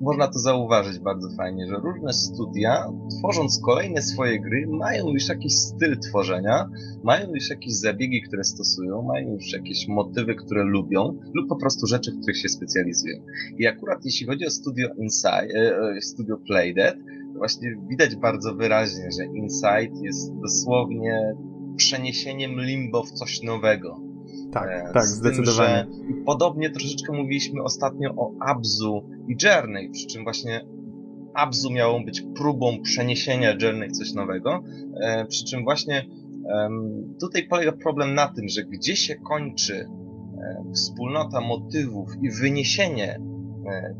można to zauważyć bardzo fajnie, że różne studia, tworząc kolejne swoje gry, mają już jakiś styl tworzenia, mają już jakieś zabiegi, które stosują, mają już jakieś motywy, które lubią, lub po prostu rzeczy, w których się specjalizują. I akurat jeśli chodzi o studio Inside, e, e, studio Playdead, właśnie widać bardzo wyraźnie, że Inside jest dosłownie przeniesieniem limbo w coś nowego tak, e, tak, zdecydowanie. Tym, podobnie troszeczkę mówiliśmy ostatnio o Abzu i Journey, przy czym właśnie Abzu miało być próbą przeniesienia Journey w coś nowego, e, przy czym właśnie tutaj polega problem na tym, że gdzie się kończy e, wspólnota motywów i wyniesienie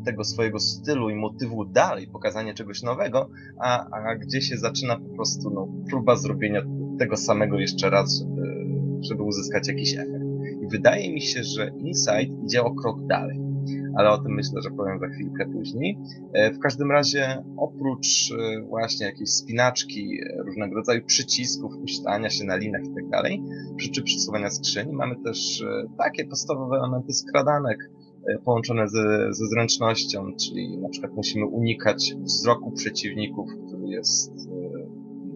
tego swojego stylu i motywu dalej, pokazanie czegoś nowego, a, a gdzie się zaczyna po prostu no, próba zrobienia tego samego jeszcze raz, żeby, żeby uzyskać jakiś efekt wydaje mi się, że Insight idzie o krok dalej. Ale o tym myślę, że powiem za chwilkę później. E, w każdym razie, oprócz e, właśnie jakiejś spinaczki, e, różnego rodzaju przycisków, puszczania się na linach i tak dalej, przy przesuwania skrzyni, mamy też takie podstawowe elementy skradanek, połączone ze, ze zręcznością, czyli na przykład musimy unikać wzroku przeciwników, który jest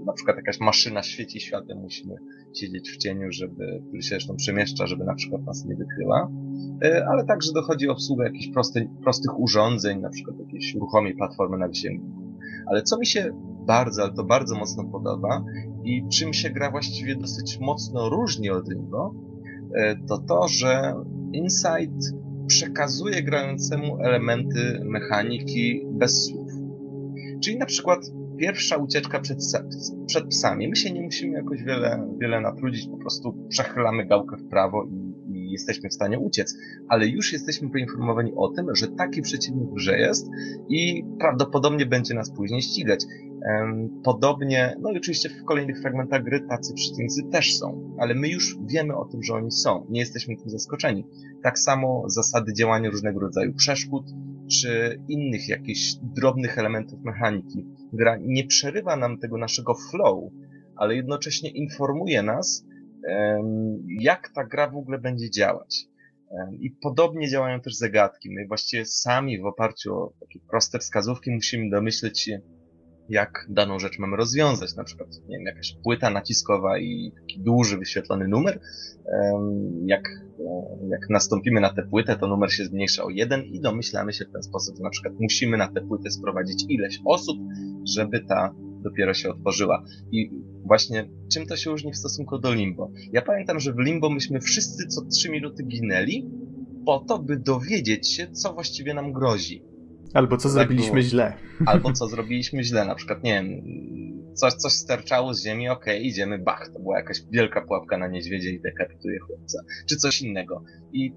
na przykład jakaś maszyna świeci światłem, musimy siedzieć w cieniu, żeby, który się zresztą przemieszcza, żeby na przykład nas nie wykryła. E, ale także dochodzi o obsługę jakichś prosty, prostych urządzeń, na przykład jakiejś ruchomej platformy na wisienniku. Ale co mi się bardzo, ale to bardzo mocno podoba i czym się gra właściwie dosyć mocno różni od Limbo, e, to to, że Insight przekazuje grającemu elementy mechaniki bez słów. Czyli na przykład pierwsza ucieczka przed, przed psami. My się nie musimy jakoś wiele, wiele natrudzić, po prostu przechylamy gałkę w prawo i, i jesteśmy w stanie uciec. Ale już jesteśmy poinformowani o tym, że taki przeciwnik grze jest i prawdopodobnie będzie nas później ścigać. Podobnie, no i oczywiście w kolejnych fragmentach gry tacy przeciwnicy też są, ale my już wiemy o tym, że oni są. Nie jesteśmy tym zaskoczeni. Tak samo zasady działania różnego rodzaju przeszkód, czy innych jakichś drobnych elementów mechaniki. Gra nie przerywa nam tego naszego flow, ale jednocześnie informuje nas, jak ta gra w ogóle będzie działać. I podobnie działają też zagadki. My właściwie sami w oparciu o takie proste wskazówki musimy domyśleć się, jak daną rzecz mamy rozwiązać. Na przykład, nie wiem, jakaś płyta naciskowa i taki duży wyświetlony numer. Jak, jak nastąpimy na tę płytę, to numer się zmniejsza o jeden i domyślamy się w ten sposób, że na przykład musimy na tę płytę sprowadzić ileś osób, żeby ta dopiero się otworzyła. I właśnie czym to się różni w stosunku do Limbo? Ja pamiętam, że w Limbo myśmy wszyscy co trzy minuty ginęli po to, by dowiedzieć się, co właściwie nam grozi. Albo co tak zrobiliśmy było. źle. Albo co zrobiliśmy źle, na przykład, nie wiem, coś, coś sterczało z ziemi, okej, okay, idziemy, bach, to była jakaś wielka pułapka na niedźwiedzie i dekapituje chłopca. Czy coś innego. I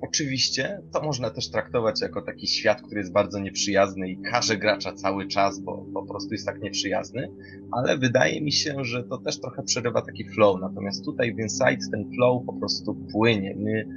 oczywiście to można też traktować jako taki świat, który jest bardzo nieprzyjazny i każe gracza cały czas, bo po prostu jest tak nieprzyjazny, ale wydaje mi się, że to też trochę przerywa taki flow. Natomiast tutaj w Insight ten flow po prostu płynie. My,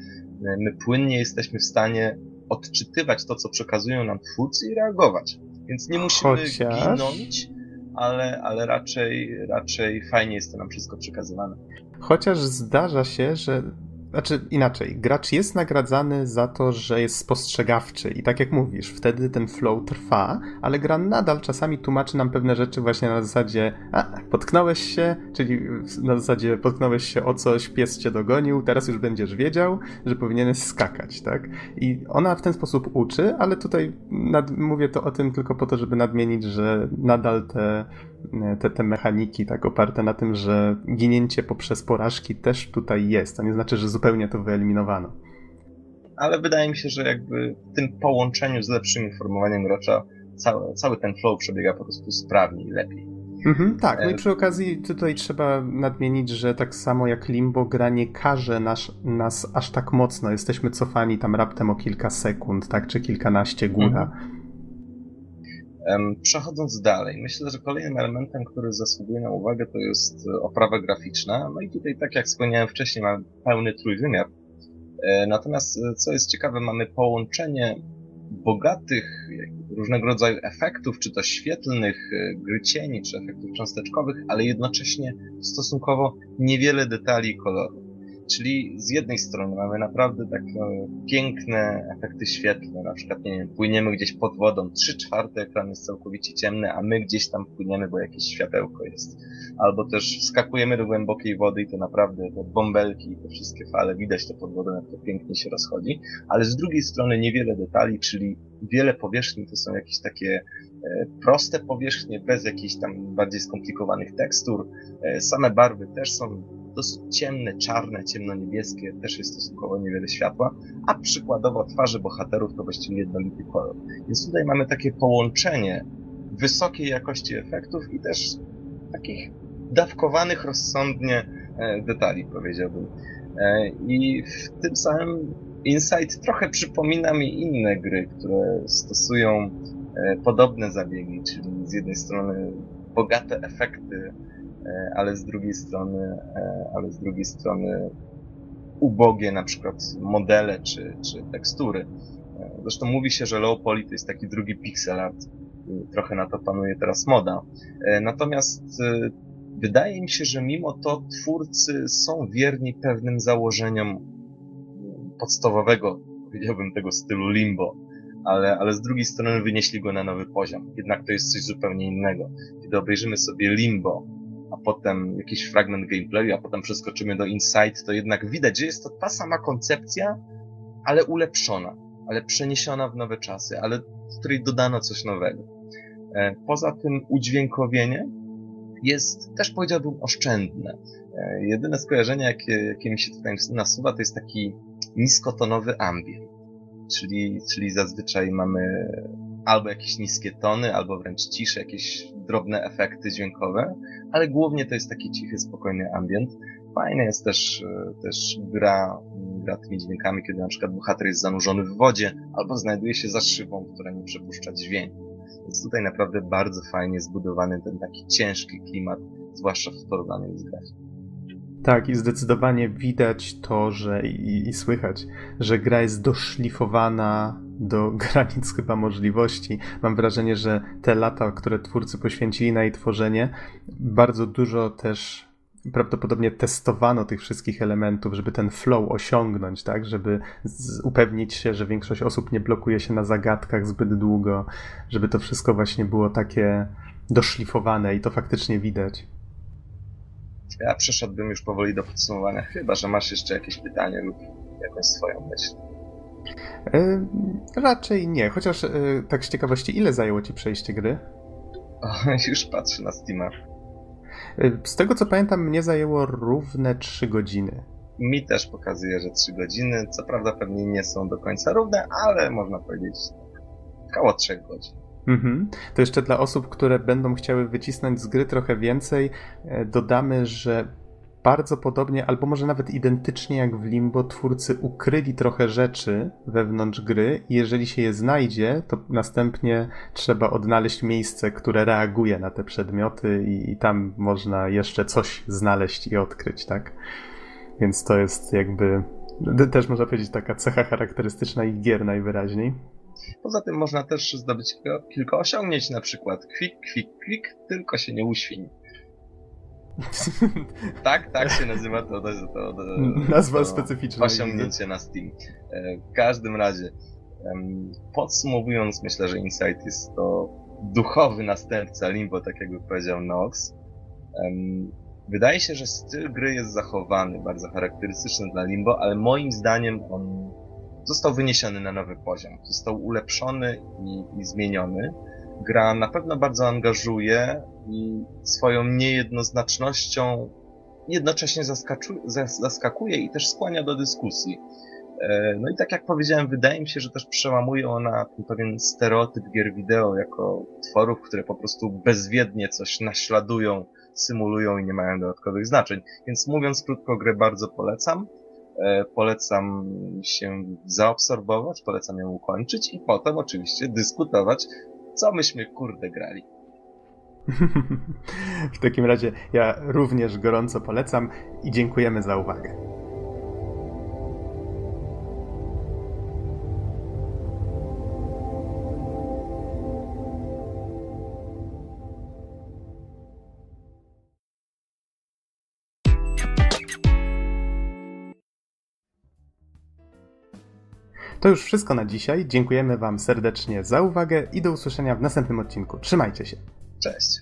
my płynnie jesteśmy w stanie odczytywać to, co przekazują nam twórcy i reagować. Więc nie musimy Chociaż... ginąć, ale, ale raczej, raczej fajnie jest to nam wszystko przekazywane. Chociaż zdarza się, że znaczy inaczej, gracz jest nagradzany za to, że jest spostrzegawczy. I tak jak mówisz, wtedy ten flow trwa, ale gra nadal czasami tłumaczy nam pewne rzeczy właśnie na zasadzie a, potknąłeś się, czyli na zasadzie potknąłeś się o coś, pies cię dogonił, teraz już będziesz wiedział, że powinieneś skakać, tak? I ona w ten sposób uczy, ale tutaj nad, mówię to o tym tylko po to, żeby nadmienić, że nadal te te, te mechaniki tak oparte na tym, że ginięcie poprzez porażki też tutaj jest, a nie znaczy, że zupełnie to wyeliminowano. Ale wydaje mi się, że jakby w tym połączeniu z lepszym informowaniem gracza cały, cały ten flow przebiega po prostu sprawniej i lepiej. Mhm, tak, no i e, przy okazji tutaj trzeba nadmienić, że tak samo jak Limbo gra nie każe nas, nas aż tak mocno. Jesteśmy cofani tam raptem o kilka sekund, tak, czy kilkanaście góra. Mhm. Przechodząc dalej, myślę, że kolejnym elementem, który zasługuje na uwagę, to jest e, oprawa graficzna. No i tutaj, tak jak wspomniałem wcześniej, mamy pełny trójwymiar. E, natomiast, e, co jest ciekawe, mamy połączenie bogatych różnego rodzaju efektów, czy to świetlnych, gry cieni, czy efektów cząsteczkowych, ale jednocześnie stosunkowo niewiele detali i kolorów. Czyli z jednej strony mamy naprawdę takie piękne efekty świetlne, na przykład, nie wiem, płyniemy gdzieś pod wodą, trzy czwarte ekran jest całkowicie ciemny, a my gdzieś tam płyniemy, bo jakieś światełko jest. Albo też wskakujemy do głębokiej wody i to naprawdę te bąbelki te wszystkie fale, widać to pod wodą, jak to pięknie się rozchodzi. Ale z drugiej strony niewiele detali, czyli wiele powierzchni to są jakieś takie e, proste powierzchnie, bez jakichś tam bardziej skomplikowanych tekstur. E, same barwy też są dosyć ciemne, czarne, ciemno-niebieskie, też jest stosunkowo niewiele światła, a przykładowo twarze bohaterów to właściwie jednolity kolor. Więc tutaj mamy takie połączenie wysokiej jakości efektów i też takich dawkowanych rozsądnie e, detali, powiedziałbym. E, I w tym samym Insight trochę przypomina mi inne gry, które stosują e, podobne zabiegi, czyli z jednej strony bogate efekty ale z drugiej strony, e, ale z drugiej strony ubogie na przykład modele czy, czy tekstury. E, zresztą mówi się, że low poly to jest taki drugi pixel art. Trochę na to panuje teraz moda. Natomiast wydaje mi się, że mimo to twórcy są wierni pewnym założeniom podstawowego, powiedziałbym, tego stylu limbo. Ale, ale z drugiej strony wynieśli go na nowy poziom. Jednak to jest coś zupełnie innego. Kiedy obejrzymy sobie limbo, a potem jakiś fragment gameplayu, a potem przeskoczymy do Insight, to jednak widać, że jest to ta sama koncepcja, ale ulepszona, ale przeniesiona w nowe czasy, ale w której dodano coś nowego. E, poza tym udźwiękowienie jest też powiedziałbym oszczędne. E, jedyne skojarzenie, jakie, jakie mi się tutaj nasuwa, to jest taki niskotonowy ambient. Czyli, czyli zazwyczaj mamy albo jakieś niskie tony, albo wręcz cisze, jakieś drobne efekty dźwiękowe, ale głównie to jest taki cichy, spokojny ambient. Fajne jest też, e, też gra, gra tymi dźwiękami, kiedy na przykład bohater jest zanurzony w wodzie, albo znajduje się za szybą, która nie przepuszcza dźwięku. Więc tutaj naprawdę bardzo fajnie zbudowany ten taki ciężki klimat, zwłaszcza w porównaniu z grafiką. Tak, i zdecydowanie widać to, że i, i, słychać, że gra jest doszlifowana do granic chyba możliwości. Mam wrażenie, że te lata, które twórcy poświęcili na jej tworzenie, bardzo dużo też prawdopodobnie testowano tych wszystkich elementów, żeby ten flow osiągnąć, tak, żeby upewnić się, że większość osób nie blokuje się na zagadkach zbyt długo, żeby to wszystko właśnie było takie doszlifowane i to faktycznie widać. Ja przeszedłbym już powoli do podsumowania, chyba że masz jeszcze jakieś pytanie lub jakąś swoją myśl. E, raczej nie, chociaż e, tak z ciekawości, ile zajęło ci przejście gry? O, już patrzę na Steama. E, z tego co pamiętam, mnie zajęło równe 3 godziny. Mi też pokazuje, że 3 godziny. Co prawda pewnie nie są do końca równe, ale można powiedzieć około 3 godzin. Mhm. To jeszcze dla osób, które będą chciały wycisnąć z gry trochę więcej, dodamy, że bardzo podobnie, albo może nawet identycznie jak w Limbo, twórcy ukryli trochę rzeczy wewnątrz gry i jeżeli się je znajdzie, to następnie trzeba odnaleźć miejsce, które reaguje na te przedmioty i, i tam można jeszcze coś znaleźć i odkryć, tak? Więc to jest jakby też można powiedzieć taka cecha charakterystyczna ich gier najwyraźniej. Poza tym można też zdobyć kilka osiągnięć, na przykład kwik, kwik, kwik, tylko się nie uświń. tak, tak się nazywa to, to, to, to Nazwa to specyficzna. Osiągnięcie na Steam. E, w każdym razie, podsumowując, myślę, że Insight jest to duchowy następca Limbo, tak jakby powiedział Nox. Wydaje się, że styl gry jest zachowany, bardzo charakterystyczny dla Limbo, ale moim zdaniem on został wyniesiony na nowy poziom. Został ulepszony i, i zmieniony gra na pewno bardzo angażuje i swoją niejednoznacznością jednocześnie zaskakuje i też skłania do dyskusji. E, no i tak jak powiedziałem, wydaje mi się, że też przełamuje ona ten pewien stereotyp gier wideo jako tworów, które po prostu bezwiednie coś naśladują, symulują i nie mają dodatkowych znaczeń. Więc mówiąc krótko, grę bardzo polecam. E, polecam się zaabsorbować, polecam ją ukończyć i potem oczywiście dyskutować co myśmy kurde grali. w takim razie ja również gorąco polecam i dziękujemy za uwagę. To już wszystko na dzisiaj. Dziękujemy Wam serdecznie za uwagę i do usłyszenia w następnym odcinku. Trzymajcie się. Cześć.